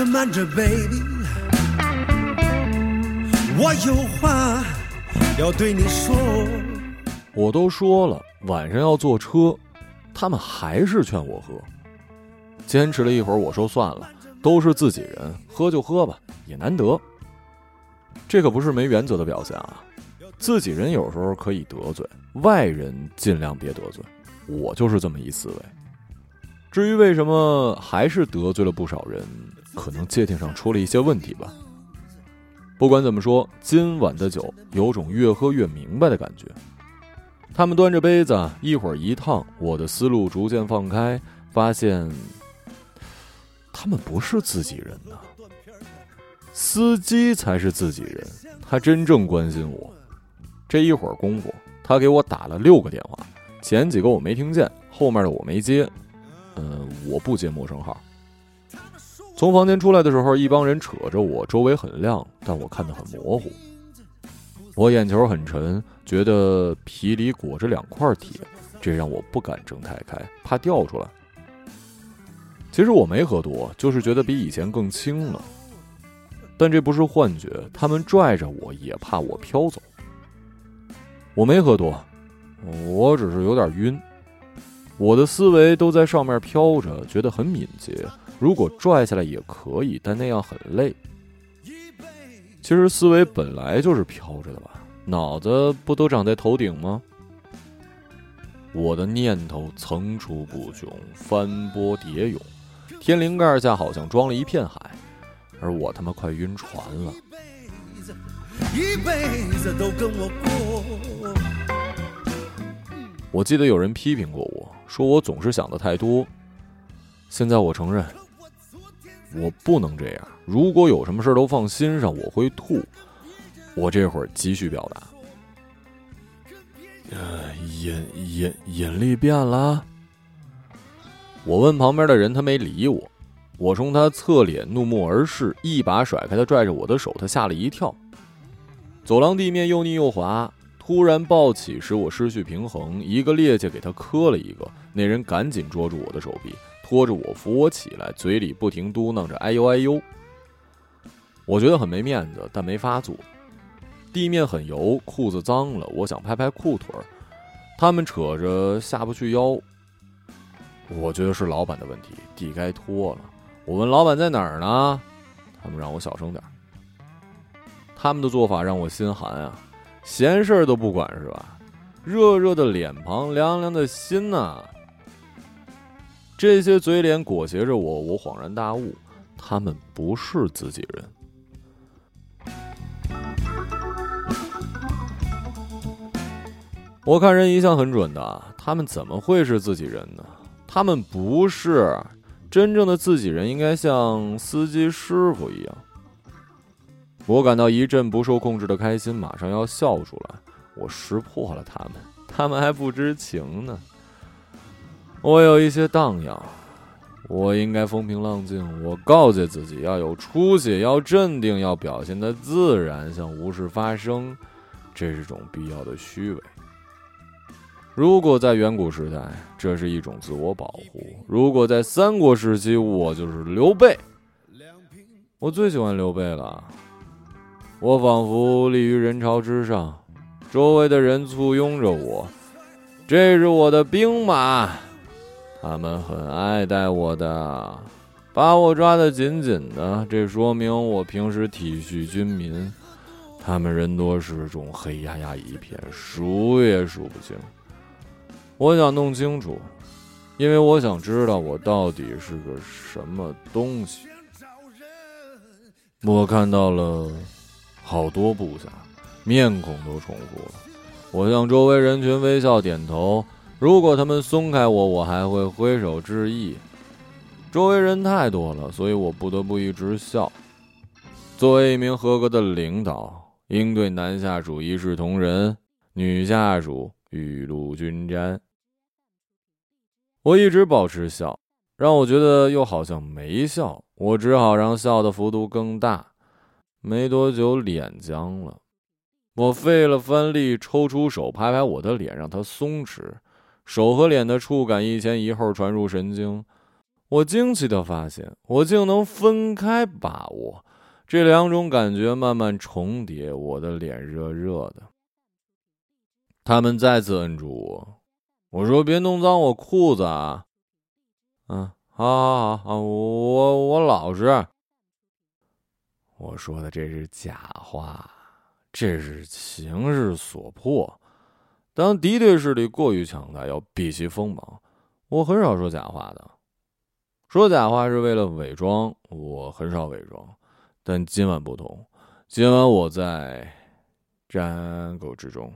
着慢着，baby，我有话要对你说。我都说了晚上要坐车，他们还是劝我喝。坚持了一会儿，我说算了，都是自己人，喝就喝吧，也难得。这可不是没原则的表现啊！自己人有时候可以得罪，外人尽量别得罪。我就是这么一思维。至于为什么还是得罪了不少人，可能界定上出了一些问题吧。不管怎么说，今晚的酒有种越喝越明白的感觉。他们端着杯子，一会儿一趟，我的思路逐渐放开，发现他们不是自己人呢。司机才是自己人，他真正关心我。这一会儿功夫，他给我打了六个电话，前几个我没听见，后面的我没接。嗯，我不接陌生号。从房间出来的时候，一帮人扯着我，周围很亮，但我看得很模糊。我眼球很沉，觉得皮里裹着两块铁，这让我不敢睁太开，怕掉出来。其实我没喝多，就是觉得比以前更轻了。但这不是幻觉，他们拽着我也怕我飘走。我没喝多，我只是有点晕。我的思维都在上面飘着，觉得很敏捷。如果拽下来也可以，但那样很累。其实思维本来就是飘着的吧，脑子不都长在头顶吗？我的念头层出不穷，翻波叠涌，天灵盖下好像装了一片海，而我他妈快晕船了。一辈子都跟我过。我记得有人批评过我。说我总是想的太多，现在我承认，我不能这样。如果有什么事都放心上，我会吐。我这会儿急需表达，呃，引引引力变了。我问旁边的人，他没理我。我冲他侧脸怒目而视，一把甩开他拽着我的手，他吓了一跳。走廊地面又腻又滑。突然暴起时，我失去平衡，一个趔趄给他磕了一个。那人赶紧捉住我的手臂，拖着我扶我起来，嘴里不停嘟囔着“哎呦哎呦”。我觉得很没面子，但没发作。地面很油，裤子脏了，我想拍拍裤腿儿，他们扯着下不去腰。我觉得是老板的问题，地该拖了。我问老板在哪儿呢？他们让我小声点他们的做法让我心寒啊。闲事儿都不管是吧？热热的脸庞，凉凉的心呐。这些嘴脸裹挟着我，我恍然大悟，他们不是自己人。我看人一向很准的，他们怎么会是自己人呢？他们不是真正的自己人，应该像司机师傅一样。我感到一阵不受控制的开心，马上要笑出来。我识破了他们，他们还不知情呢。我有一些荡漾，我应该风平浪静。我告诫自己要有出息，要镇定，要表现的自然，像无事发生。这是种必要的虚伪。如果在远古时代，这是一种自我保护；如果在三国时期，我就是刘备。我最喜欢刘备了。我仿佛立于人潮之上，周围的人簇拥着我。这是我的兵马，他们很爱戴我的，把我抓得紧紧的。这说明我平时体恤军民。他们人多势众，黑压压一片，数也数不清。我想弄清楚，因为我想知道我到底是个什么东西。我看到了。好多部下，面孔都重复了。我向周围人群微笑点头。如果他们松开我，我还会挥手致意。周围人太多了，所以我不得不一直笑。作为一名合格的领导，应对男下属一视同仁，女下属雨露均沾。我一直保持笑，让我觉得又好像没笑。我只好让笑的幅度更大。没多久，脸僵了。我费了番力，抽出手拍拍我的脸，让它松弛。手和脸的触感一前一后传入神经。我惊奇的发现，我竟能分开把握，这两种感觉慢慢重叠，我的脸热热的。他们再次摁住我，我说：“别弄脏我裤子啊！”嗯，好好好，我我我老实。我说的这是假话，这是情势所迫。当敌对势力过于强大，要避其锋芒。我很少说假话的。说假话是为了伪装，我很少伪装，但今晚不同，今晚我在战狗之中。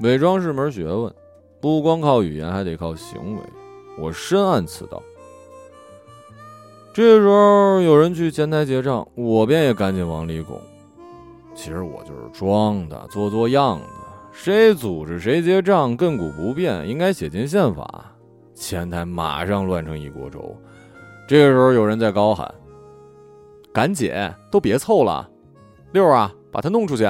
伪装是门学问，不光靠语言，还得靠行为。我深谙此道。这时候有人去前台结账，我便也赶紧往里拱。其实我就是装的，做做样子。谁组织谁结账，亘古不变，应该写进宪法。前台马上乱成一锅粥。这个时候有人在高喊：“赶紧，都别凑了！六啊，把他弄出去！”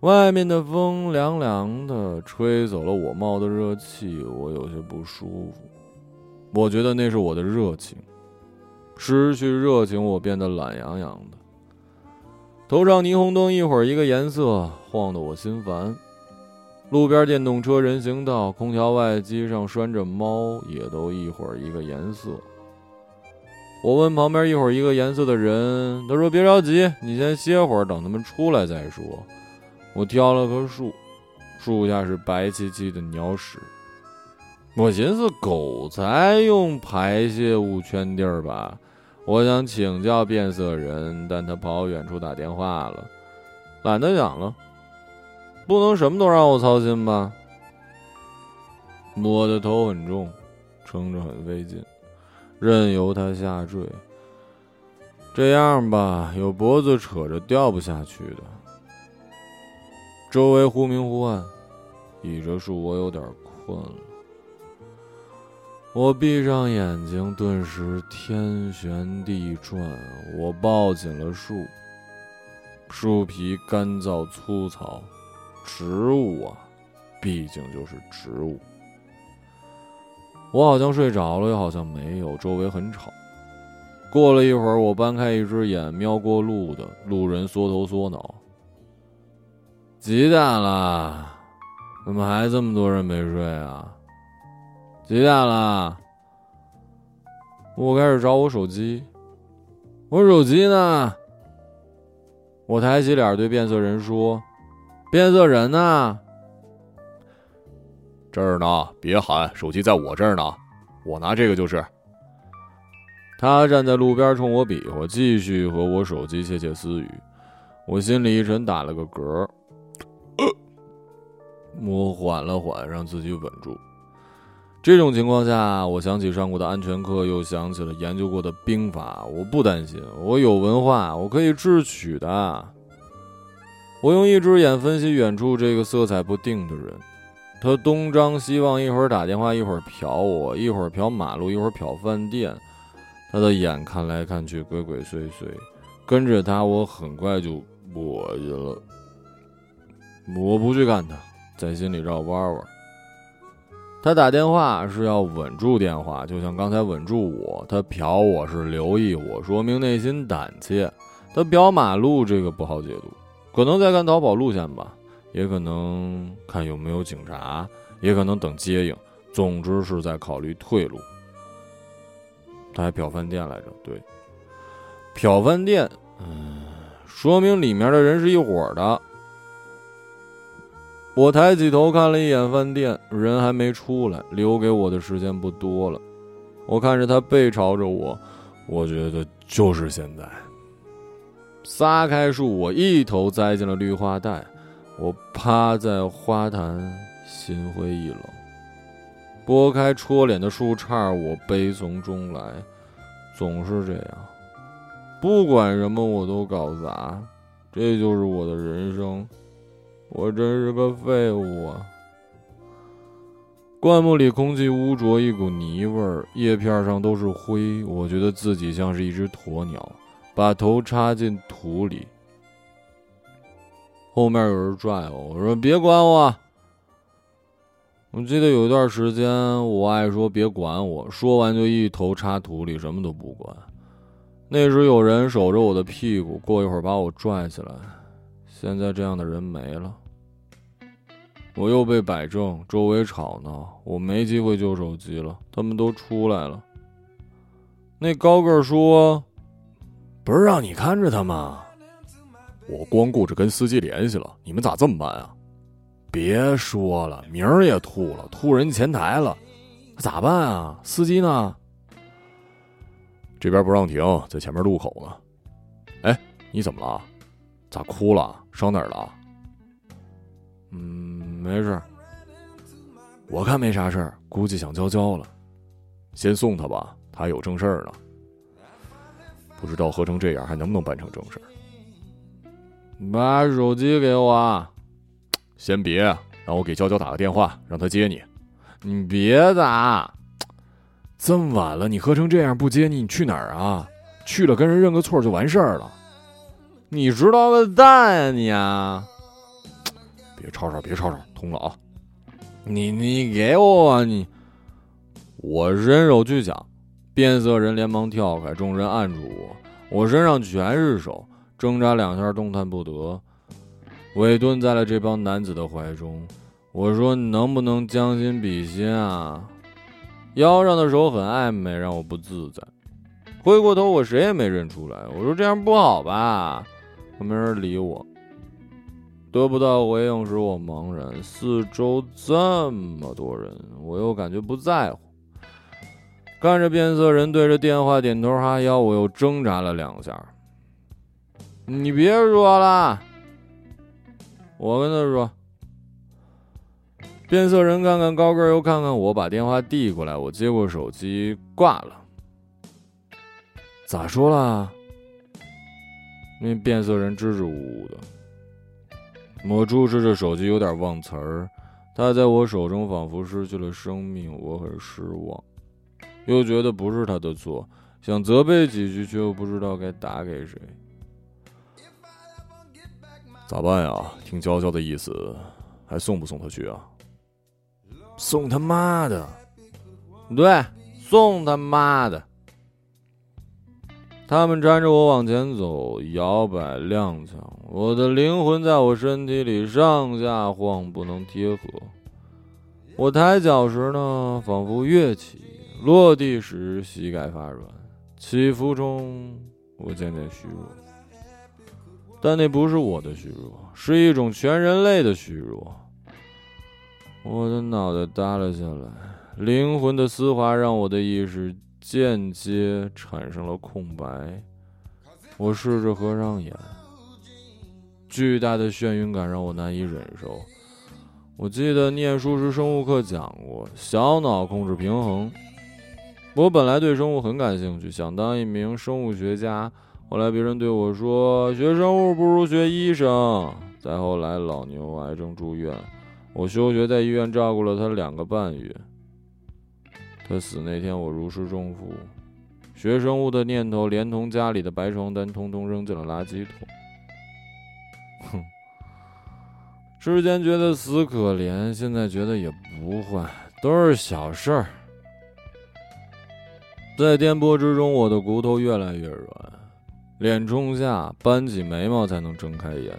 外面的风凉凉的，吹走了我冒的热气，我有些不舒服。我觉得那是我的热情，失去热情，我变得懒洋洋的。头上霓虹灯一会儿一个颜色，晃得我心烦。路边电动车、人行道、空调外机上拴着猫，也都一会儿一个颜色。我问旁边一会儿一个颜色的人，他说：“别着急，你先歇会儿，等他们出来再说。”我挑了棵树，树下是白漆漆的鸟屎。我寻思，狗才用排泄物圈地儿吧？我想请教变色人，但他跑远处打电话了，懒得讲了。不能什么都让我操心吧？我的头很重，撑着很费劲，任由它下坠。这样吧，有脖子扯着掉不下去的。周围忽明忽暗，倚着树，我有点困了。我闭上眼睛，顿时天旋地转。我抱紧了树，树皮干燥粗糙，植物啊，毕竟就是植物。我好像睡着了，又好像没有。周围很吵。过了一会儿，我搬开一只眼，瞄过路的路人，缩头缩脑。几点了？怎么还这么多人没睡啊？几点了？我开始找我手机，我手机呢？我抬起脸对变色人说：“变色人呢？这儿呢，别喊，手机在我这儿呢，我拿这个就是。”他站在路边冲我比划，继续和我手机窃窃私语。我心里一沉，打了个嗝。我缓了缓，让自己稳住。这种情况下，我想起上过的安全课，又想起了研究过的兵法。我不担心，我有文化，我可以智取的。我用一只眼分析远处这个色彩不定的人，他东张西望，一会儿打电话，一会儿瞟我，一会儿瞟马路，一会儿瞟饭店。他的眼看来看去，鬼鬼祟祟。跟着他，我很快就磨叽了。我不去干他。在心里绕弯弯。他打电话是要稳住电话，就像刚才稳住我。他瞟我是留意我，说明内心胆怯。他瞟马路这个不好解读，可能在看逃跑路线吧，也可能看有没有警察，也可能等接应。总之是在考虑退路。他还瞟饭店来着，对，瞟饭店，嗯，说明里面的人是一伙的。我抬起头看了一眼饭店，人还没出来，留给我的时间不多了。我看着他背朝着我，我觉得就是现在。撒开树，我一头栽进了绿化带，我趴在花坛，心灰意冷。拨开戳脸的树杈，我悲从中来，总是这样，不管什么我都搞砸，这就是我的人生。我真是个废物啊！灌木里空气污浊，一股泥味儿，叶片上都是灰。我觉得自己像是一只鸵鸟，把头插进土里。后面有人拽我，我说别管我。我记得有一段时间，我爱说别管我，说完就一头插土里，什么都不管。那时有人守着我的屁股，过一会儿把我拽起来。现在这样的人没了。我又被摆正，周围吵闹，我没机会救手机了。他们都出来了。那高个说：“不是让你看着他吗？我光顾着跟司机联系了，你们咋这么慢啊？别说了，名儿也吐了，吐人前台了，咋办啊？司机呢？”这边不让停，在前面路口呢。哎，你怎么了？咋哭了？伤哪儿了？嗯，没事。我看没啥事儿，估计想娇娇了。先送她吧，她有正事儿呢。不知道喝成这样，还能不能办成正事儿？把手机给我。先别，让我给娇娇打个电话，让她接你。你别打。这么晚了，你喝成这样不接你，你去哪儿啊？去了跟人认个错就完事儿了。你知道个蛋呀你啊！别吵吵，别吵吵，通了啊！你你给我你！我伸手去抢，变色人连忙跳开，众人按住我，我身上全是手，挣扎两下动弹不得，委蹲在了这帮男子的怀中。我说：“你能不能将心比心啊？”腰上的手很暧昧，让我不自在。回过头，我谁也没认出来。我说：“这样不好吧？”可没人理我。得不到回应时，我茫然。四周这么多人，我又感觉不在乎。看着变色人对着电话点头哈腰，我又挣扎了两下。你别说了，我跟他说。变色人看看高个，又看看我，把电话递过来。我接过手机，挂了。咋说了？那变色人支支吾吾的。我注视着手机，有点忘词儿。他在我手中仿佛失去了生命，我很失望，又觉得不是他的错，想责备几句，却又不知道该打给谁。咋办呀？听娇娇的意思，还送不送他去啊？送他妈的！对，送他妈的！他们搀着我往前走，摇摆踉跄，我的灵魂在我身体里上下晃，不能贴合。我抬脚时呢，仿佛跃起；落地时，膝盖发软。起伏中，我渐渐虚弱。但那不是我的虚弱，是一种全人类的虚弱。我的脑袋耷了下来，灵魂的丝滑让我的意识间接产生了空白。我试着合上眼，巨大的眩晕感让我难以忍受。我记得念书时生物课讲过小脑控制平衡。我本来对生物很感兴趣，想当一名生物学家。后来别人对我说，学生物不如学医生。再后来，老牛癌症住院。我休学，在医院照顾了他两个半月。他死那天，我如释重负，学生物的念头连同家里的白床单，通通扔进了垃圾桶。哼，之前觉得死可怜，现在觉得也不坏，都是小事儿。在颠簸之中，我的骨头越来越软，脸冲下，扳起眉毛才能睁开眼。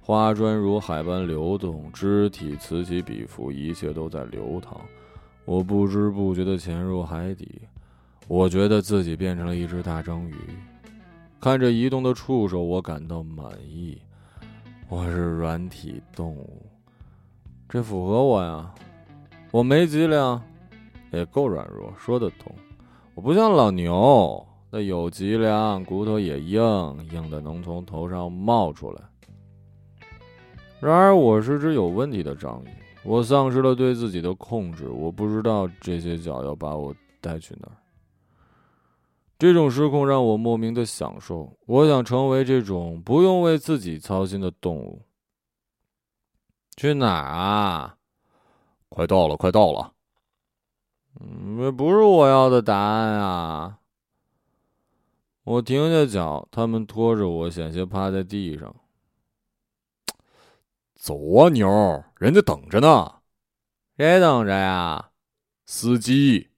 花砖如海般流动，肢体此起彼伏，一切都在流淌。我不知不觉地潜入海底，我觉得自己变成了一只大章鱼。看着移动的触手，我感到满意。我是软体动物，这符合我呀。我没脊梁，也够软弱，说得通。我不像老牛，那有脊梁，骨头也硬，硬的能从头上冒出来。然而，我是只有问题的章鱼，我丧失了对自己的控制，我不知道这些脚要把我带去哪儿。这种失控让我莫名的享受，我想成为这种不用为自己操心的动物。去哪儿啊？快到了，快到了。嗯，这不是我要的答案啊。我停下脚，他们拖着我险些趴在地上。走啊，妞，人家等着呢。谁等着呀？司机。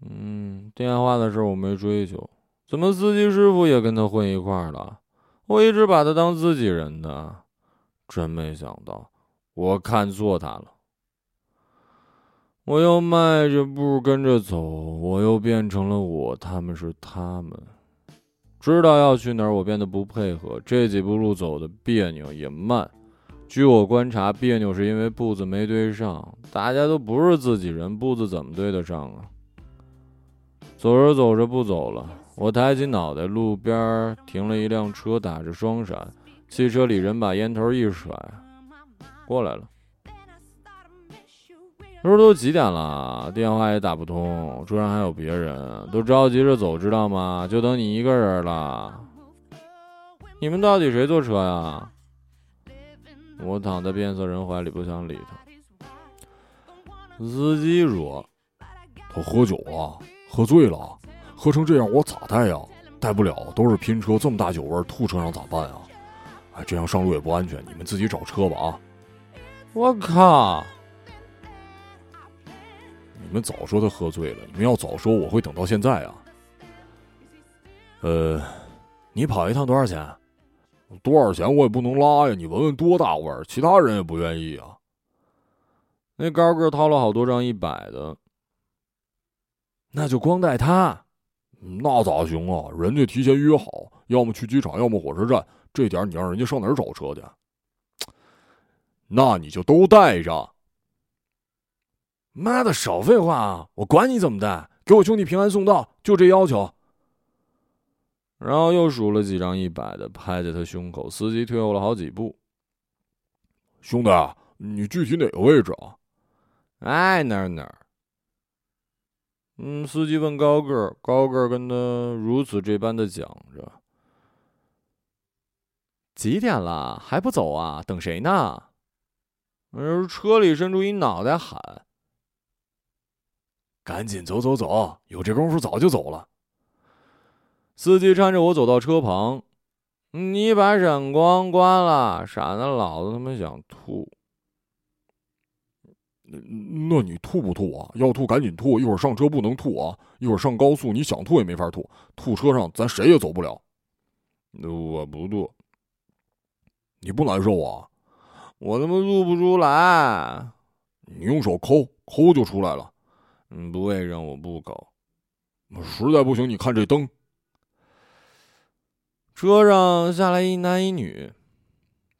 嗯，电话的事我没追求，怎么司机师傅也跟他混一块儿了？我一直把他当自己人呢，真没想到，我看错他了。我又迈着步跟着走，我又变成了我，他们是他们。知道要去哪儿，我变得不配合，这几步路走的别扭也慢。据我观察，别扭是因为步子没对上，大家都不是自己人，步子怎么对得上啊？走着走着不走了，我抬起脑袋，路边停了一辆车，打着双闪，汽车里人把烟头一甩，过来了。他说：“都几点了？电话也打不通，车上还有别人，都着急着走，知道吗？就等你一个人了。你们到底谁坐车呀？”我躺在变色人怀里，不想理他。司机说：“他喝酒了，喝醉了，喝成这样，我咋带呀？带不了，都是拼车，这么大酒味，吐车上咋办啊？哎，这样上路也不安全，你们自己找车吧啊！”我靠！你们早说他喝醉了，你们要早说，我会等到现在啊。呃，你跑一趟多少钱？多少钱我也不能拉呀，你闻闻多大味儿，其他人也不愿意啊。那高个掏了好多张一百的，那就光带他，那咋行啊？人家提前约好，要么去机场，要么火车站，这点你让人家上哪儿找车去？那你就都带着。妈的，少废话啊！我管你怎么带，给我兄弟平安送到，就这要求。然后又数了几张一百的，拍在他胸口。司机退后了好几步。兄弟，你具体哪个位置啊？哎，哪儿哪儿。嗯，司机问高个，高个跟他如此这般的讲着。几点了还不走啊？等谁呢？而车里伸出一脑袋喊。赶紧走走走，有这功夫早就走了。司机搀着我走到车旁，你把闪光关了，闪的老子他妈想吐。那你吐不吐啊？要吐赶紧吐，一会儿上车不能吐啊！一会儿上高速，你想吐也没法吐，吐车上咱谁也走不了。我不吐，你不难受啊？我他妈吐不出来，你用手抠抠就出来了。嗯，不会让我不搞。实在不行，你看这灯。车上下来一男一女，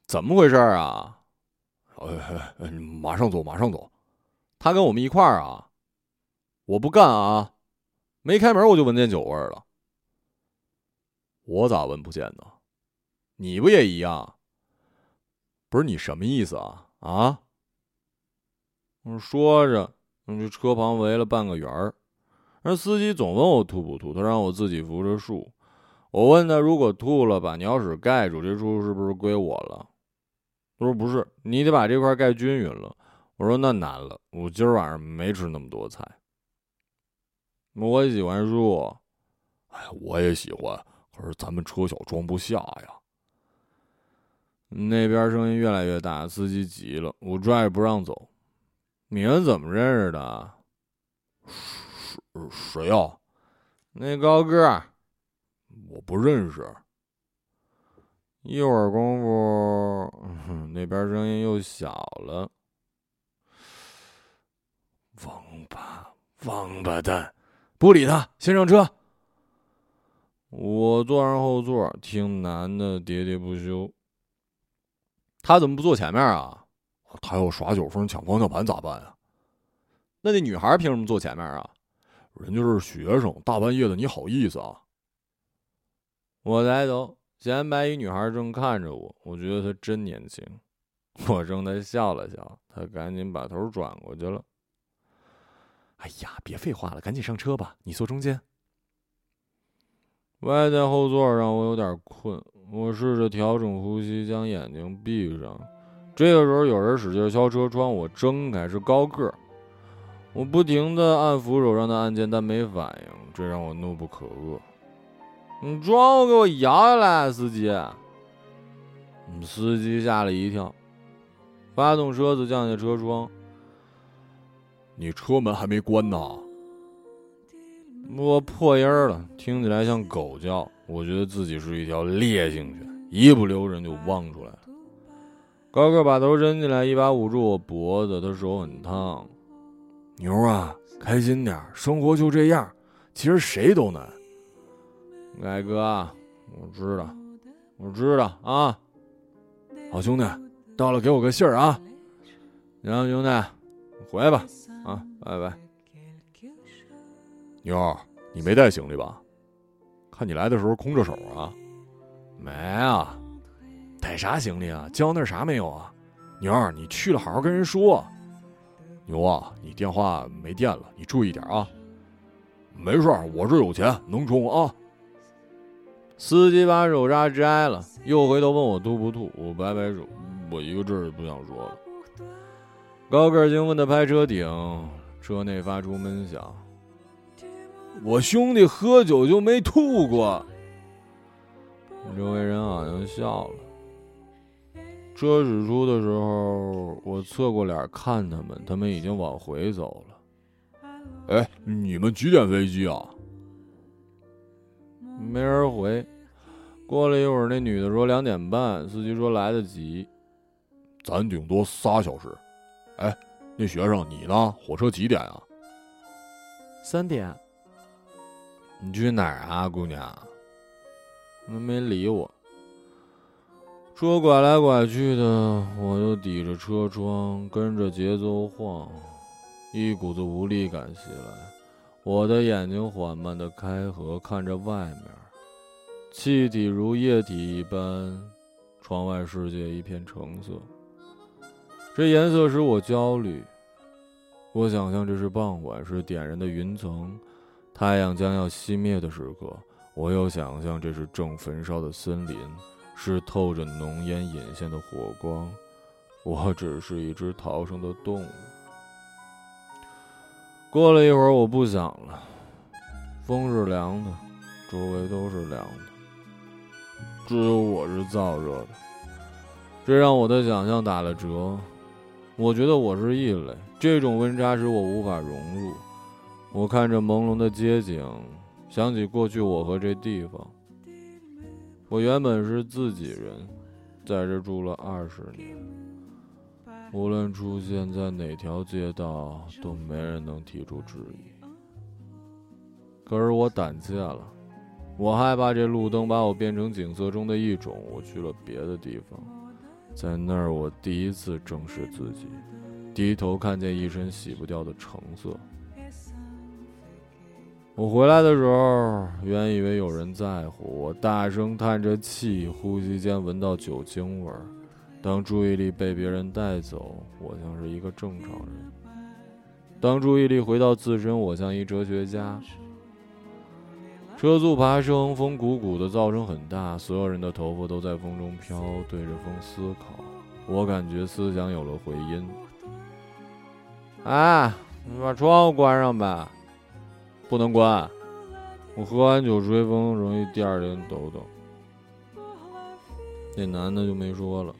怎么回事啊？哎，马上走，马上走。他跟我们一块儿啊？我不干啊！没开门我就闻见酒味了。我咋闻不见呢？你不也一样？不是你什么意思啊？啊？说着。这车旁围了半个圆儿，而司机总问我吐不吐，他让我自己扶着树。我问他，如果吐了，把鸟屎盖住，这树是不是归我了？他说不是，你得把这块盖均匀了。我说那难了，我今儿晚上没吃那么多菜。我喜欢树，哎，我也喜欢，可是咱们车小，装不下呀。那边声音越来越大，司机急了，我拽着不让走。你们怎么认识的？谁谁呀？那高个儿，我不认识。一会儿功夫，那边声音又小了。王八王八蛋！不理他，先上车。我坐上后座，听男的喋喋不休。他怎么不坐前面啊？他要耍酒疯抢方向盘咋办呀？那那女孩凭什么坐前面啊？人家是学生，大半夜的你好意思啊？我抬头，前排一女孩正看着我，我觉得她真年轻。我冲她笑了笑，她赶紧把头转过去了。哎呀，别废话了，赶紧上车吧，你坐中间。歪在后座上，我有点困，我试着调整呼吸，将眼睛闭上。这个时候，有人使劲敲车窗，我睁开，是高个儿。我不停地按扶手上的按键，但没反应。这让我怒不可遏。你窗户给我摇下来，司机！司机吓了一跳，发动车子降下车窗。你车门还没关呢。我破音儿了，听起来像狗叫。我觉得自己是一条烈性犬，一不留神就汪出来了。高个把头伸进来，一把捂住我脖子，他手很烫。牛啊，开心点，生活就这样。其实谁都难。矮哥，我知道，我知道啊。好兄弟，到了给我个信儿啊。行，兄弟，回来吧，啊，拜拜。妞儿，你没带行李吧？看你来的时候空着手啊。没啊，带啥行李啊？交那啥没有啊？牛儿，你去了好好跟人说。牛啊，你电话没电了，你注意点啊。没事，我这有钱能充啊。司机把手刹摘了，又回头问我吐不吐。我摆摆手，我一个字也不想说了。高个兴奋的拍车顶，车内发出闷响。我兄弟喝酒就没吐过。周围人好像笑了。车驶出的时候，我侧过脸看他们，他们已经往回走了。哎，你们几点飞机啊？没人回。过了一会儿，那女的说两点半，司机说来得及。咱顶多仨小时。哎，那学生你呢？火车几点啊？三点。你去哪儿啊，姑娘？他没理我。车拐来拐去的，我就抵着车窗，跟着节奏晃，一股子无力感袭来。我的眼睛缓慢的开合，看着外面，气体如液体一般，窗外世界一片橙色。这颜色使我焦虑。我想象这是傍晚，是点燃的云层。太阳将要熄灭的时刻，我又想象这是正焚烧的森林，是透着浓烟引线的火光。我只是一只逃生的动物。过了一会儿，我不想了。风是凉的，周围都是凉的，只有我是燥热的。这让我的想象打了折。我觉得我是异类，这种温差使我无法融入。我看着朦胧的街景，想起过去我和这地方。我原本是自己人，在这住了二十年。无论出现在哪条街道，都没人能提出质疑。可是我胆怯了，我害怕这路灯把我变成景色中的一种。我去了别的地方，在那儿我第一次正视自己，低头看见一身洗不掉的橙色。我回来的时候，原以为有人在乎我，大声叹着气，呼吸间闻到酒精味儿。当注意力被别人带走，我像是一个正常人；当注意力回到自身，我像一哲学家。车速爬升，风鼓鼓的，噪声很大，所有人的头发都在风中飘，对着风思考。我感觉思想有了回音。哎，你把窗户关上呗。不能关，我喝完酒吹风，容易第二天抖抖。那男的就没说了，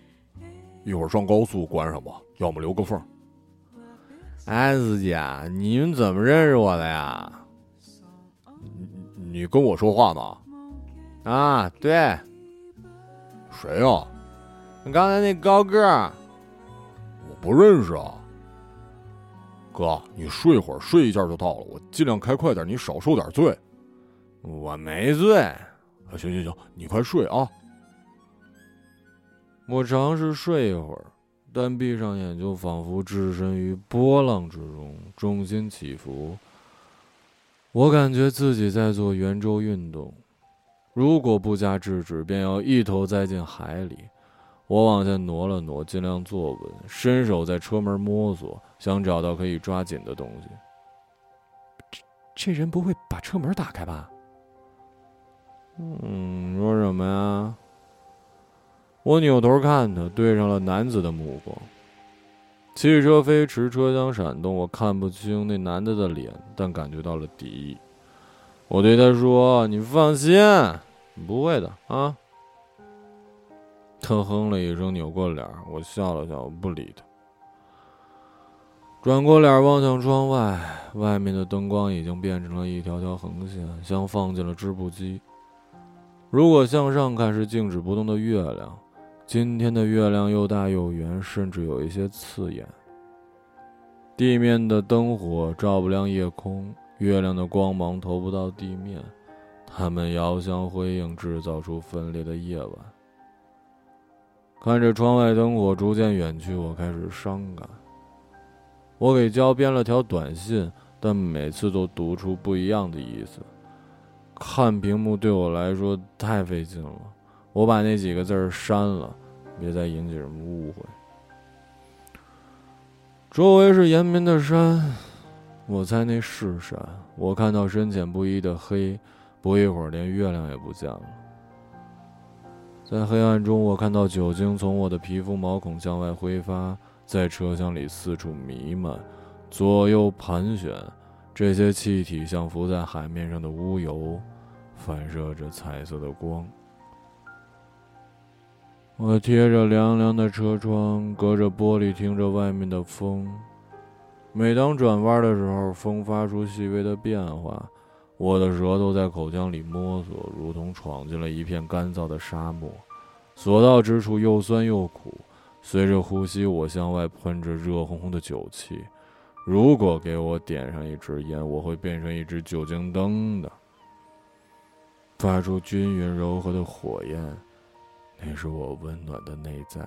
一会儿上高速关上吧，要么留个缝。哎，子姐，你们怎么认识我的呀？你你跟我说话呢？啊，对。谁呀？刚才那高个。我不认识啊。哥，你睡会儿，睡一觉就到了。我尽量开快点，你少受点罪。我没罪。行行行，你快睡啊。我尝试睡一会儿，但闭上眼就仿佛置身于波浪之中，重心起伏。我感觉自己在做圆周运动，如果不加制止，便要一头栽进海里。我往下挪了挪，尽量坐稳，伸手在车门摸索，想找到可以抓紧的东西。这这人不会把车门打开吧？嗯，说什么呀？我扭头看他，对上了男子的目光。汽车飞驰，车厢闪动，我看不清那男的的脸，但感觉到了敌意。我对他说：“你放心，不会的啊。”他哼了一声，扭过脸。我笑了笑，不理他。转过脸望向窗外，外面的灯光已经变成了一条条横线，像放进了织布机。如果向上看是静止不动的月亮，今天的月亮又大又圆，甚至有一些刺眼。地面的灯火照不亮夜空，月亮的光芒投不到地面，它们遥相辉映，制造出分裂的夜晚。看着窗外灯火逐渐远去，我开始伤感。我给娇编了条短信，但每次都读出不一样的意思。看屏幕对我来说太费劲了，我把那几个字删了，别再引起什么误会。周围是延绵的山，我猜那是山。我看到深浅不一的黑，不一会儿连月亮也不见了。在黑暗中，我看到酒精从我的皮肤毛孔向外挥发，在车厢里四处弥漫，左右盘旋。这些气体像浮在海面上的乌油，反射着彩色的光。我贴着凉凉的车窗，隔着玻璃听着外面的风。每当转弯的时候，风发出细微的变化。我的舌头在口腔里摸索，如同闯进了一片干燥的沙漠，所到之处又酸又苦。随着呼吸，我向外喷着热烘烘的酒气。如果给我点上一支烟，我会变成一支酒精灯的，发出均匀柔和的火焰。那是我温暖的内在。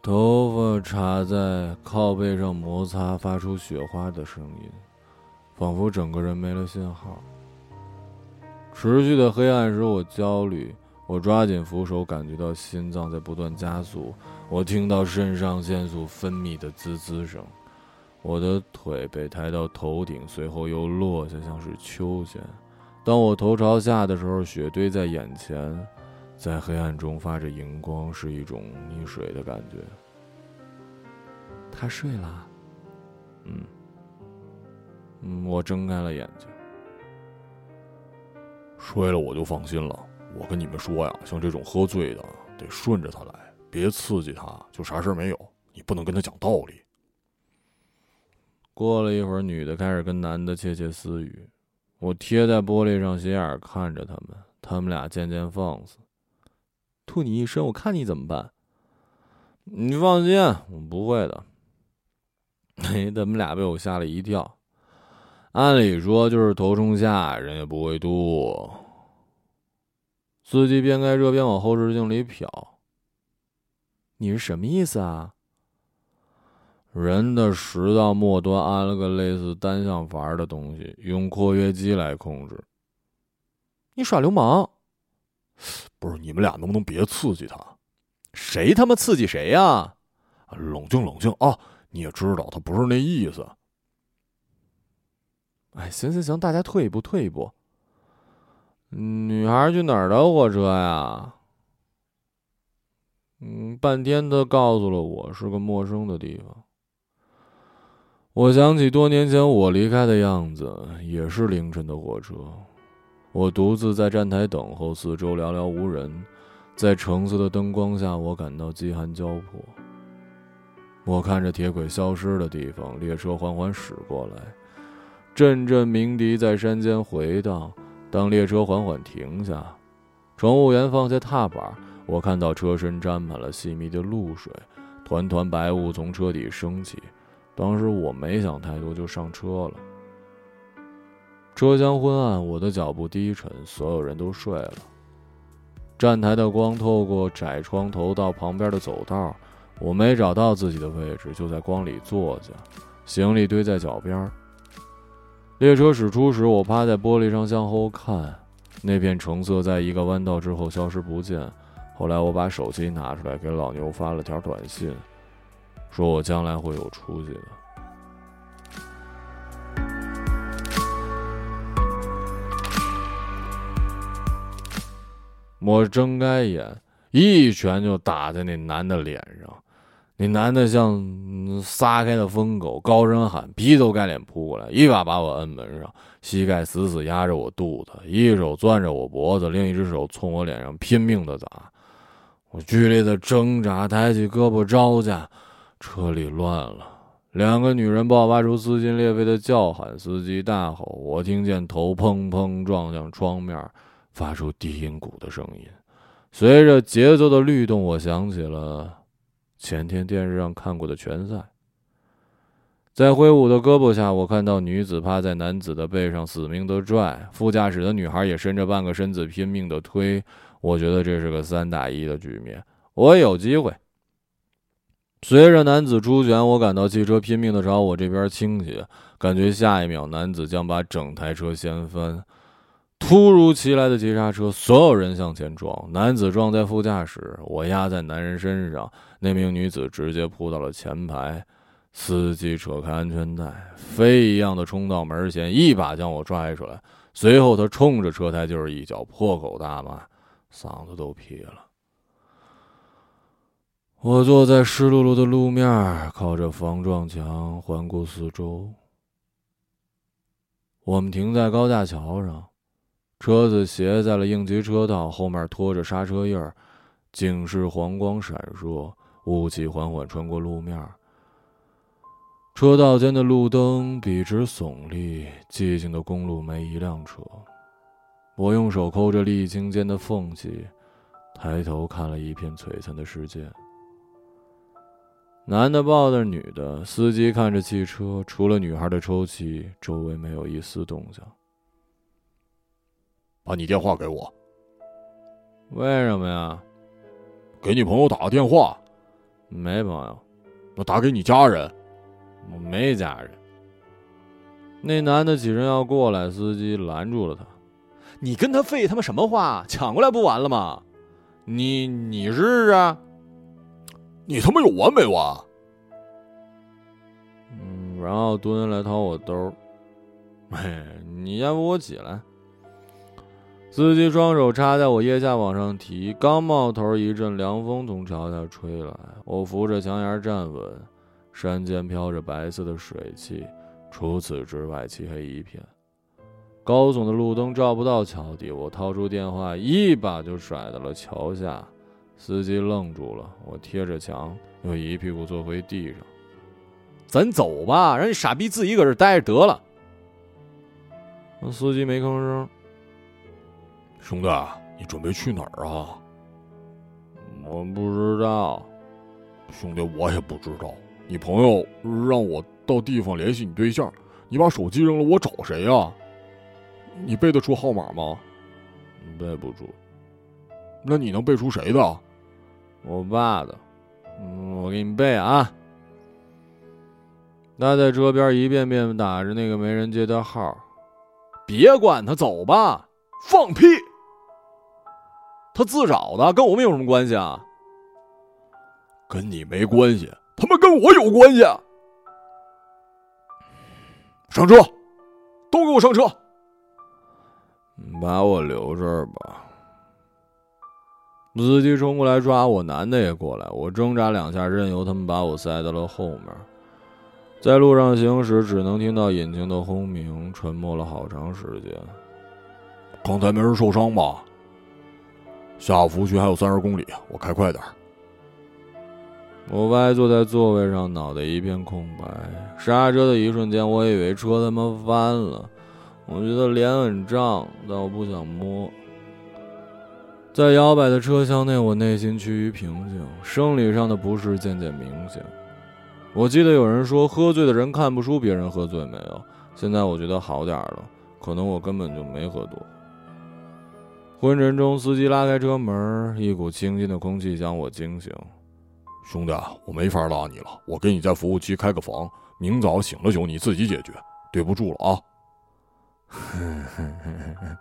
头发插在靠背上摩擦，发出雪花的声音。仿佛整个人没了信号。持续的黑暗使我焦虑，我抓紧扶手，感觉到心脏在不断加速。我听到肾上腺素分泌的滋滋声。我的腿被抬到头顶，随后又落下，像是秋千。当我头朝下的时候，雪堆在眼前，在黑暗中发着荧光，是一种溺水的感觉。他睡了，嗯。嗯，我睁开了眼睛。睡了我就放心了。我跟你们说呀，像这种喝醉的，得顺着他来，别刺激他，就啥事没有。你不能跟他讲道理。过了一会儿，女的开始跟男的窃窃私语。我贴在玻璃上斜眼看着他们，他们俩渐渐放肆，吐你一身，我看你怎么办。你放心，我不会的。嘿，他们俩被我吓了一跳。按理说就是头冲下，人也不会吐。司机边开车边往后视镜里瞟。你是什么意思啊？人的食道末端安了个类似单向阀的东西，用括约肌来控制。你耍流氓？不是你们俩能不能别刺激他？谁他妈刺激谁呀？冷静冷静啊！你也知道他不是那意思。哎，行行行，大家退一步，退一步。女孩去哪儿的火车呀？嗯，半天他告诉了我是个陌生的地方。我想起多年前我离开的样子，也是凌晨的火车。我独自在站台等候，四周寥寥无人，在橙色的灯光下，我感到饥寒交迫。我看着铁轨消失的地方，列车缓缓驶过来。阵阵鸣笛在山间回荡。当列车缓缓停下，乘务员放下踏板，我看到车身沾满了细密的露水，团团白雾从车底升起。当时我没想太多，就上车了。车厢昏暗，我的脚步低沉，所有人都睡了。站台的光透过窄窗投到旁边的走道，我没找到自己的位置，就在光里坐下，行李堆在脚边。列车驶出时，我趴在玻璃上向后看，那片橙色在一个弯道之后消失不见。后来我把手机拿出来给老牛发了条短信，说我将来会有出息的。我睁开眼，一拳就打在那男的脸上，那男的像撒开的疯狗，高声喊，劈头盖脸扑过来，一把把我摁门上，膝盖死死压着我肚子，一手攥着我脖子，另一只手冲我脸上拼命的砸。我剧烈的挣扎，抬起胳膊招架，车里乱了。两个女人爆发出撕心裂肺的叫喊，司机大吼。我听见头砰砰撞向窗面，发出低音鼓的声音。随着节奏的律动，我想起了前天电视上看过的拳赛。在挥舞的胳膊下，我看到女子趴在男子的背上死命的拽，副驾驶的女孩也伸着半个身子拼命的推。我觉得这是个三打一的局面，我有机会。随着男子出拳，我感到汽车拼命的朝我这边倾斜，感觉下一秒男子将把整台车掀翻。突如其来的急刹车，所有人向前撞，男子撞在副驾驶，我压在男人身上，那名女子直接扑到了前排。司机扯开安全带，飞一样的冲到门前，一把将我拽出来，随后他冲着车胎就是一脚，破口大骂，嗓子都劈了。我坐在湿漉漉的路面，靠着防撞墙，环顾四周。我们停在高架桥上，车子斜在了应急车道，后面拖着刹车印儿，警示黄光闪烁，雾气缓缓穿过路面。车道间的路灯笔直耸立，寂静的公路没一辆车。我用手抠着沥青间的缝隙，抬头看了一片璀璨的世界。男的抱着女的，司机看着汽车，除了女孩的抽泣，周围没有一丝动静。把你电话给我。为什么呀？给你朋友打个电话。没朋友。那打给你家人。我没家人。那男的起身要过来，司机拦住了他。你跟他废他妈什么话？抢过来不完了吗？你你试试。你他妈有完没完？嗯，然后蹲下来掏我兜。嘿，你要不我起来。司机双手插在我腋下往上提，刚冒头，一阵凉风从桥下吹来，我扶着墙沿站稳。山间飘着白色的水汽，除此之外漆黑一片。高耸的路灯照不到桥底，我掏出电话，一把就甩到了桥下。司机愣住了，我贴着墙，又一屁股坐回地上。咱走吧，让你傻逼自己搁这待着得了。司机没吭声。兄弟，你准备去哪儿啊？我不知道。兄弟，我也不知道。你朋友让我到地方联系你对象，你把手机扔了，我找谁呀？你背得出号码吗？背不住。那你能背出谁的？我爸的。嗯，我给你背啊。他在车边一遍遍打着那个没人接的号。别管他，走吧。放屁！他自找的，跟我们有什么关系啊？跟你没关系。他妈跟我有关系！上车，都给我上车！把我留这儿吧。司机冲过来抓我，男的也过来，我挣扎两下，任由他们把我塞到了后面。在路上行驶，只能听到引擎的轰鸣，沉默了好长时间。刚才没人受伤吧？下服务区还有三十公里，我开快点。我歪坐在座位上，脑袋一片空白。刹车的一瞬间，我以为车他妈翻了。我觉得脸很胀，但我不想摸。在摇摆的车厢内，我内心趋于平静，生理上的不适渐渐明显。我记得有人说，喝醉的人看不出别人喝醉没有。现在我觉得好点了，可能我根本就没喝多。昏沉中，司机拉开车门，一股清新的空气将我惊醒。兄弟，我没法拉你了，我给你在服务区开个房，明早醒了酒你自己解决，对不住了啊！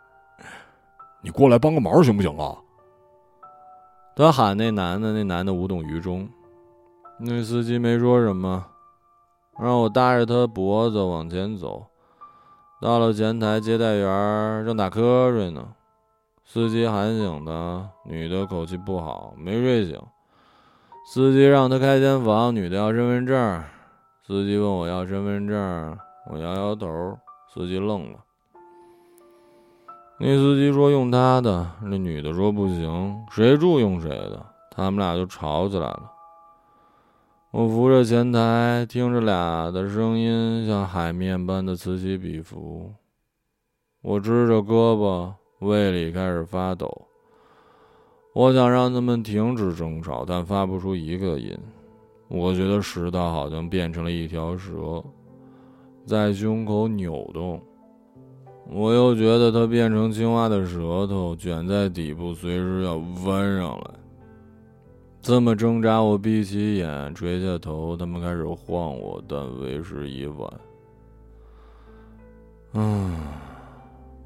你过来帮个忙行不行啊？他喊那男的，那男的无动于衷。那司机没说什么，让我搭着他脖子往前走。到了前台，接待员正打瞌睡呢。司机喊醒他，女的口气不好，没睡醒。司机让他开间房，女的要身份证。司机问我要身份证，我摇摇头。司机愣了。那司机说用他的，那女的说不行，谁住用谁的。他们俩就吵起来了。我扶着前台，听着俩的声音像海面般的此起彼伏。我支着胳膊，胃里开始发抖。我想让他们停止争吵，但发不出一个音。我觉得食道好像变成了一条蛇，在胸口扭动。我又觉得它变成青蛙的舌头卷在底部，随时要弯上来。这么挣扎，我闭起眼，垂下头，他们开始晃我，但为时已晚。嗯，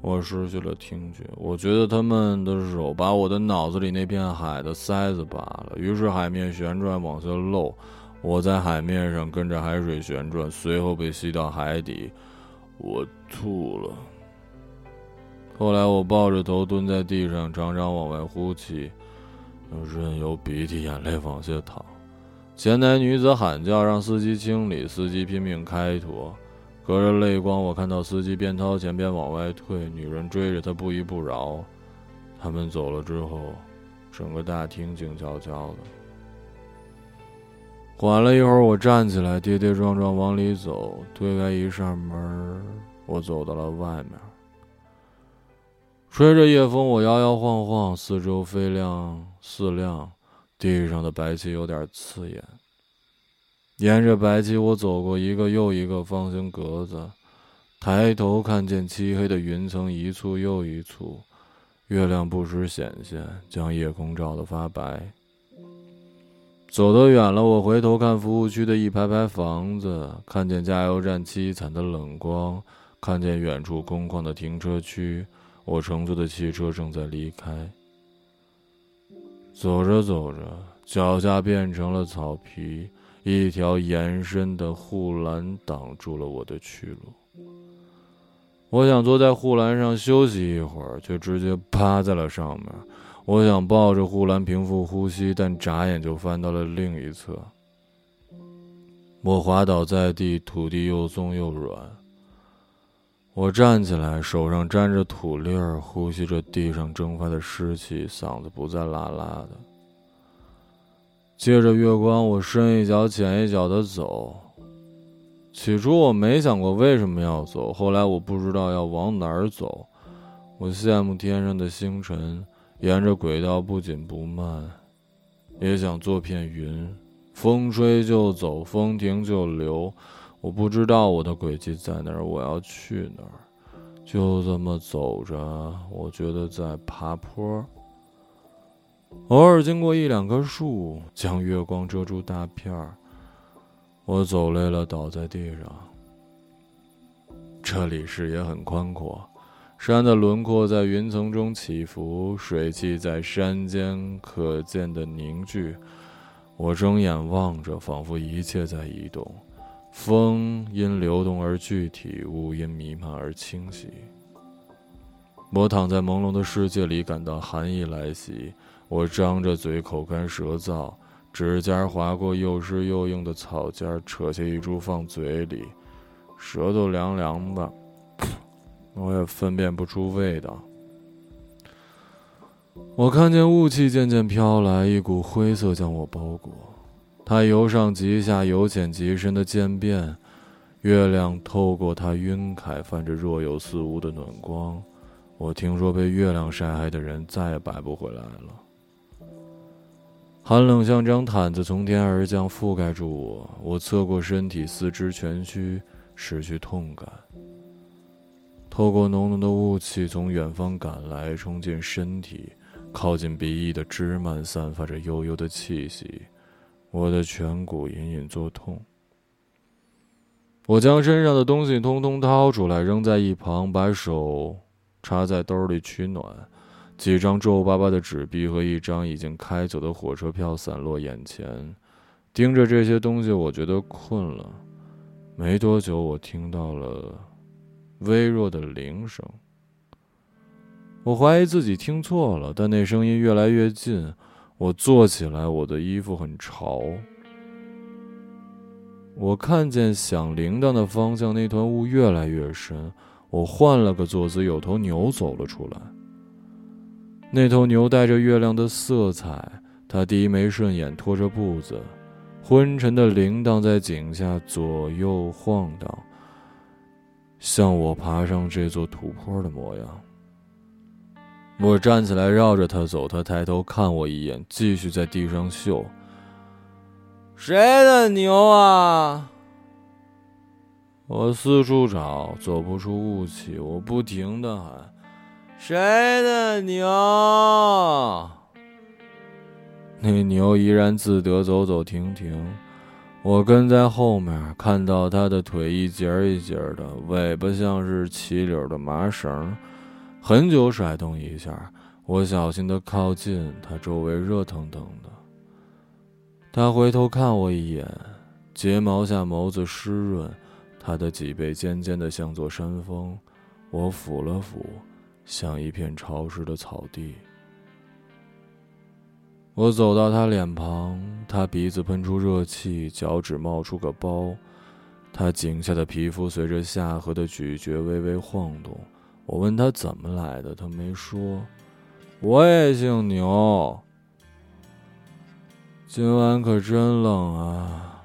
我失去了听觉。我觉得他们的手把我的脑子里那片海的塞子拔了，于是海面旋转往下漏，我在海面上跟着海水旋转，随后被吸到海底，我吐了。后来我抱着头蹲在地上，常常往外呼气，任由鼻涕眼泪往下淌。前台女子喊叫让司机清理，司机拼命开脱。隔着泪光，我看到司机边掏钱边往外退，女人追着他不依不饶。他们走了之后，整个大厅静悄悄的。缓了一会儿，我站起来，跌跌撞撞往里走，推开一扇门，我走到了外面。吹着夜风，我摇摇晃晃，四周飞亮似亮，地上的白气有点刺眼。沿着白气，我走过一个又一个方形格子，抬头看见漆黑的云层一簇又一簇，月亮不时显现，将夜空照得发白。走得远了，我回头看服务区的一排排房子，看见加油站凄惨的冷光，看见远处空旷的停车区。我乘坐的汽车正在离开，走着走着，脚下变成了草皮，一条延伸的护栏挡住了我的去路。我想坐在护栏上休息一会儿，却直接趴在了上面。我想抱着护栏平复呼吸，但眨眼就翻到了另一侧。我滑倒在地，土地又松又软。我站起来，手上沾着土粒儿，呼吸着地上蒸发的湿气，嗓子不再拉拉的。借着月光，我深一脚浅一脚的走。起初我没想过为什么要走，后来我不知道要往哪儿走。我羡慕天上的星辰，沿着轨道不紧不慢，也想做片云，风吹就走，风停就留。我不知道我的轨迹在哪儿，我要去哪儿？就这么走着，我觉得在爬坡。偶尔经过一两棵树，将月光遮住大片儿。我走累了，倒在地上。这里视野很宽阔，山的轮廓在云层中起伏，水汽在山间可见的凝聚。我睁眼望着，仿佛一切在移动。风因流动而具体，雾因弥漫而清晰。我躺在朦胧的世界里，感到寒意来袭。我张着嘴，口干舌燥，指尖划过又湿又硬的草尖，扯下一株放嘴里，舌头凉凉的，我也分辨不出味道。我看见雾气渐渐飘来，一股灰色将我包裹。它由上及下，由浅及深的渐变，月亮透过它晕开，泛着若有似无的暖光。我听说被月亮晒黑的人再也白不回来了。寒冷像张毯子从天而降，覆盖住我。我侧过身体，四肢蜷曲，失去痛感。透过浓浓的雾气从远方赶来，冲进身体，靠近鼻翼的枝蔓散发着悠悠的气息。我的颧骨隐隐作痛。我将身上的东西通通掏出来，扔在一旁，把手插在兜里取暖。几张皱巴巴的纸币和一张已经开走的火车票散落眼前。盯着这些东西，我觉得困了。没多久，我听到了微弱的铃声。我怀疑自己听错了，但那声音越来越近。我坐起来，我的衣服很潮。我看见响铃铛的方向，那团雾越来越深。我换了个坐姿，有头牛走了出来。那头牛带着月亮的色彩，它低眉顺眼，拖着步子，昏沉的铃铛在井下左右晃荡，像我爬上这座土坡的模样。我站起来，绕着它走，它抬头看我一眼，继续在地上嗅。谁的牛啊？我四处找，走不出雾气，我不停的喊。谁的牛？那牛怡然自得，走走停停。我跟在后面，看到它的腿一节一节的，尾巴像是齐柳的麻绳，很久甩动一下。我小心的靠近它，周围热腾腾的。它回头看我一眼，睫毛下眸子湿润，它的脊背尖尖的像座山峰。我抚了抚。像一片潮湿的草地。我走到他脸庞，他鼻子喷出热气，脚趾冒出个包，他颈下的皮肤随着下颌的咀嚼微微晃动。我问他怎么来的，他没说。我也姓牛。今晚可真冷啊。